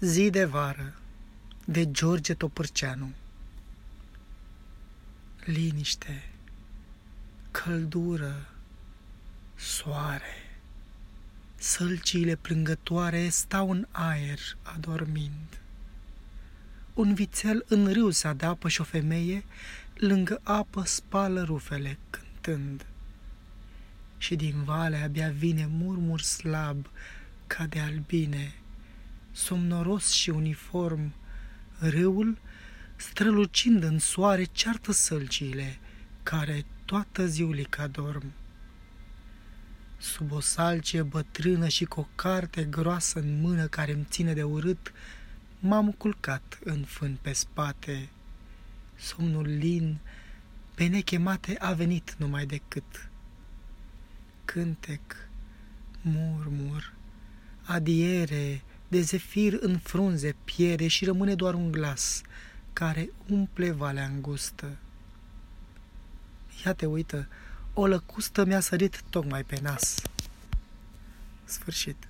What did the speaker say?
Zi de vară de George Topârceanu Liniște, căldură, soare, sălciile plângătoare stau în aer adormind. Un vițel în râu se adapă și o femeie lângă apă spală rufele cântând. Și din vale abia vine murmur slab ca de albine, somnoros și uniform, râul, strălucind în soare, ceartă sălciile, care toată ziulica dorm. Sub o salcie bătrână și cu o carte groasă în mână care îmi ține de urât, m-am culcat în fân pe spate. Somnul lin, pe nechemate, a venit numai decât. Cântec, murmur, adiere, de zefir în frunze piere și rămâne doar un glas care umple valea îngustă. Ia te uită, o lăcustă mi-a sărit tocmai pe nas. Sfârșit.